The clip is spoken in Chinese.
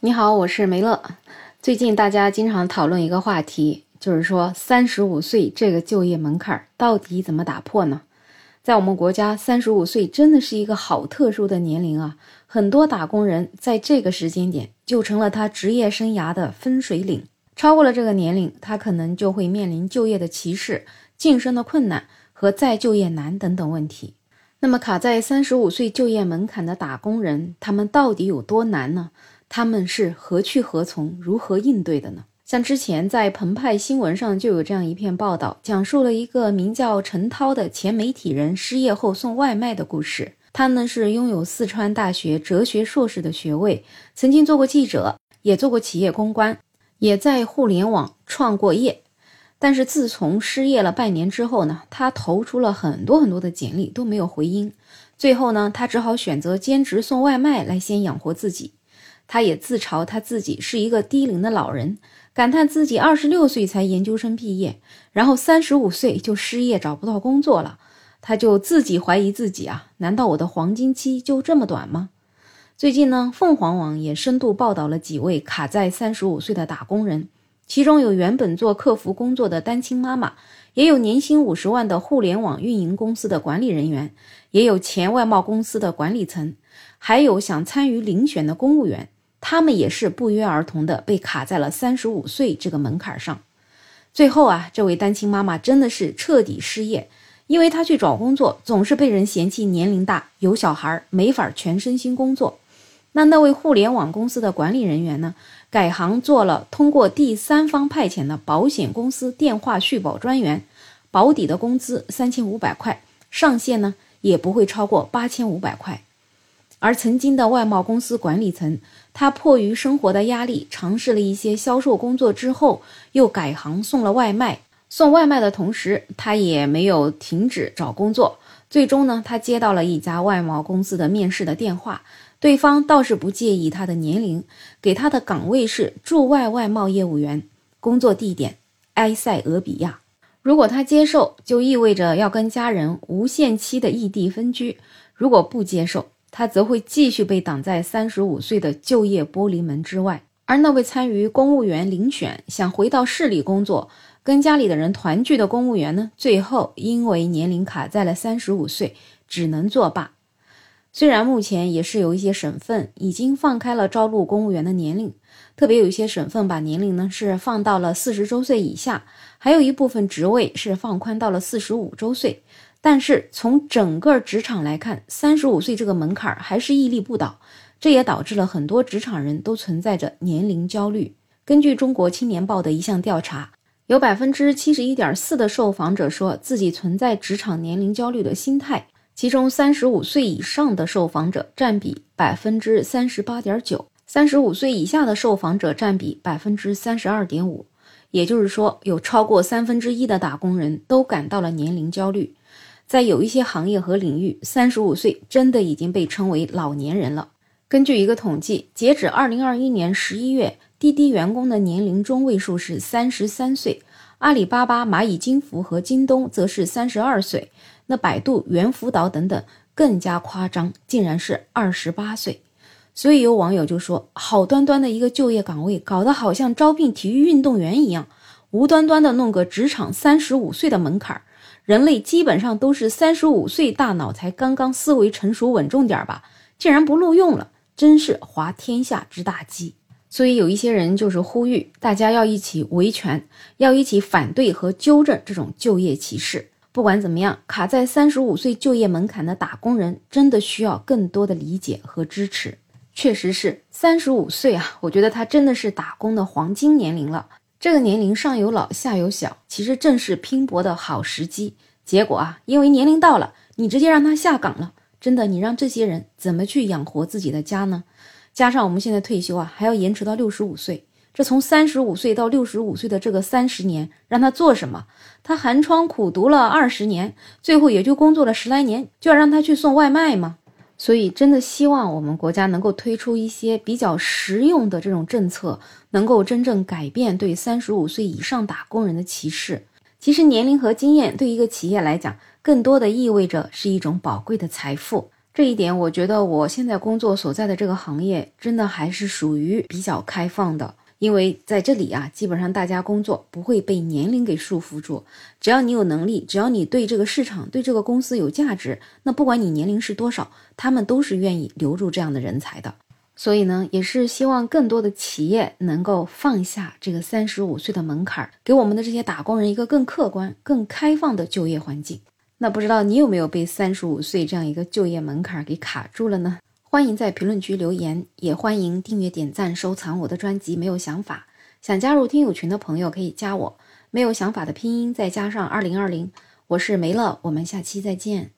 你好，我是梅乐。最近大家经常讨论一个话题，就是说三十五岁这个就业门槛到底怎么打破呢？在我们国家，三十五岁真的是一个好特殊的年龄啊！很多打工人在这个时间点就成了他职业生涯的分水岭。超过了这个年龄，他可能就会面临就业的歧视、晋升的困难和再就业难等等问题。那么，卡在三十五岁就业门槛的打工人，他们到底有多难呢？他们是何去何从、如何应对的呢？像之前在澎湃新闻上就有这样一篇报道，讲述了一个名叫陈涛的前媒体人失业后送外卖的故事。他呢是拥有四川大学哲学硕士的学位，曾经做过记者，也做过企业公关，也在互联网创过业。但是自从失业了半年之后呢，他投出了很多很多的简历都没有回音，最后呢，他只好选择兼职送外卖来先养活自己。他也自嘲他自己是一个低龄的老人，感叹自己二十六岁才研究生毕业，然后三十五岁就失业找不到工作了。他就自己怀疑自己啊，难道我的黄金期就这么短吗？最近呢，凤凰网也深度报道了几位卡在三十五岁的打工人，其中有原本做客服工作的单亲妈妈，也有年薪五十万的互联网运营公司的管理人员，也有前外贸公司的管理层，还有想参与遴选的公务员。他们也是不约而同的被卡在了三十五岁这个门槛上。最后啊，这位单亲妈妈真的是彻底失业，因为她去找工作总是被人嫌弃年龄大、有小孩，没法全身心工作。那那位互联网公司的管理人员呢，改行做了通过第三方派遣的保险公司电话续保专员，保底的工资三千五百块，上限呢也不会超过八千五百块。而曾经的外贸公司管理层，他迫于生活的压力，尝试了一些销售工作之后，又改行送了外卖。送外卖的同时，他也没有停止找工作。最终呢，他接到了一家外贸公司的面试的电话，对方倒是不介意他的年龄，给他的岗位是驻外外贸业务员，工作地点埃塞俄比亚。如果他接受，就意味着要跟家人无限期的异地分居；如果不接受，他则会继续被挡在三十五岁的就业玻璃门之外，而那位参与公务员遴选、想回到市里工作、跟家里的人团聚的公务员呢？最后因为年龄卡在了三十五岁，只能作罢。虽然目前也是有一些省份已经放开了招录公务员的年龄，特别有一些省份把年龄呢是放到了四十周岁以下，还有一部分职位是放宽到了四十五周岁。但是从整个职场来看，三十五岁这个门槛还是屹立不倒，这也导致了很多职场人都存在着年龄焦虑。根据中国青年报的一项调查，有百分之七十一点四的受访者说自己存在职场年龄焦虑的心态，其中三十五岁以上的受访者占比百分之三十八点九，三十五岁以下的受访者占比百分之三十二点五。也就是说，有超过三分之一的打工人都感到了年龄焦虑。在有一些行业和领域，三十五岁真的已经被称为老年人了。根据一个统计，截止二零二一年十一月，滴滴员工的年龄中位数是三十三岁，阿里巴巴、蚂蚁金服和京东则是三十二岁，那百度、猿辅导等等更加夸张，竟然是二十八岁。所以有网友就说：“好端端的一个就业岗位，搞得好像招聘体育运动员一样，无端端的弄个职场三十五岁的门槛儿。”人类基本上都是三十五岁，大脑才刚刚思维成熟稳重点吧，竟然不录用了，真是滑天下之大稽。所以有一些人就是呼吁大家要一起维权，要一起反对和纠正这种就业歧视。不管怎么样，卡在三十五岁就业门槛的打工人真的需要更多的理解和支持。确实是三十五岁啊，我觉得他真的是打工的黄金年龄了。这个年龄上有老下有小，其实正是拼搏的好时机。结果啊，因为年龄到了，你直接让他下岗了，真的，你让这些人怎么去养活自己的家呢？加上我们现在退休啊，还要延迟到六十五岁，这从三十五岁到六十五岁的这个三十年，让他做什么？他寒窗苦读了二十年，最后也就工作了十来年，就要让他去送外卖吗？所以，真的希望我们国家能够推出一些比较实用的这种政策，能够真正改变对三十五岁以上打工人的歧视。其实，年龄和经验对一个企业来讲，更多的意味着是一种宝贵的财富。这一点，我觉得我现在工作所在的这个行业，真的还是属于比较开放的。因为在这里啊，基本上大家工作不会被年龄给束缚住，只要你有能力，只要你对这个市场、对这个公司有价值，那不管你年龄是多少，他们都是愿意留住这样的人才的。所以呢，也是希望更多的企业能够放下这个三十五岁的门槛，给我们的这些打工人一个更客观、更开放的就业环境。那不知道你有没有被三十五岁这样一个就业门槛给卡住了呢？欢迎在评论区留言，也欢迎订阅、点赞、收藏我的专辑。没有想法，想加入听友群的朋友可以加我。没有想法的拼音再加上二零二零，我是梅乐，我们下期再见。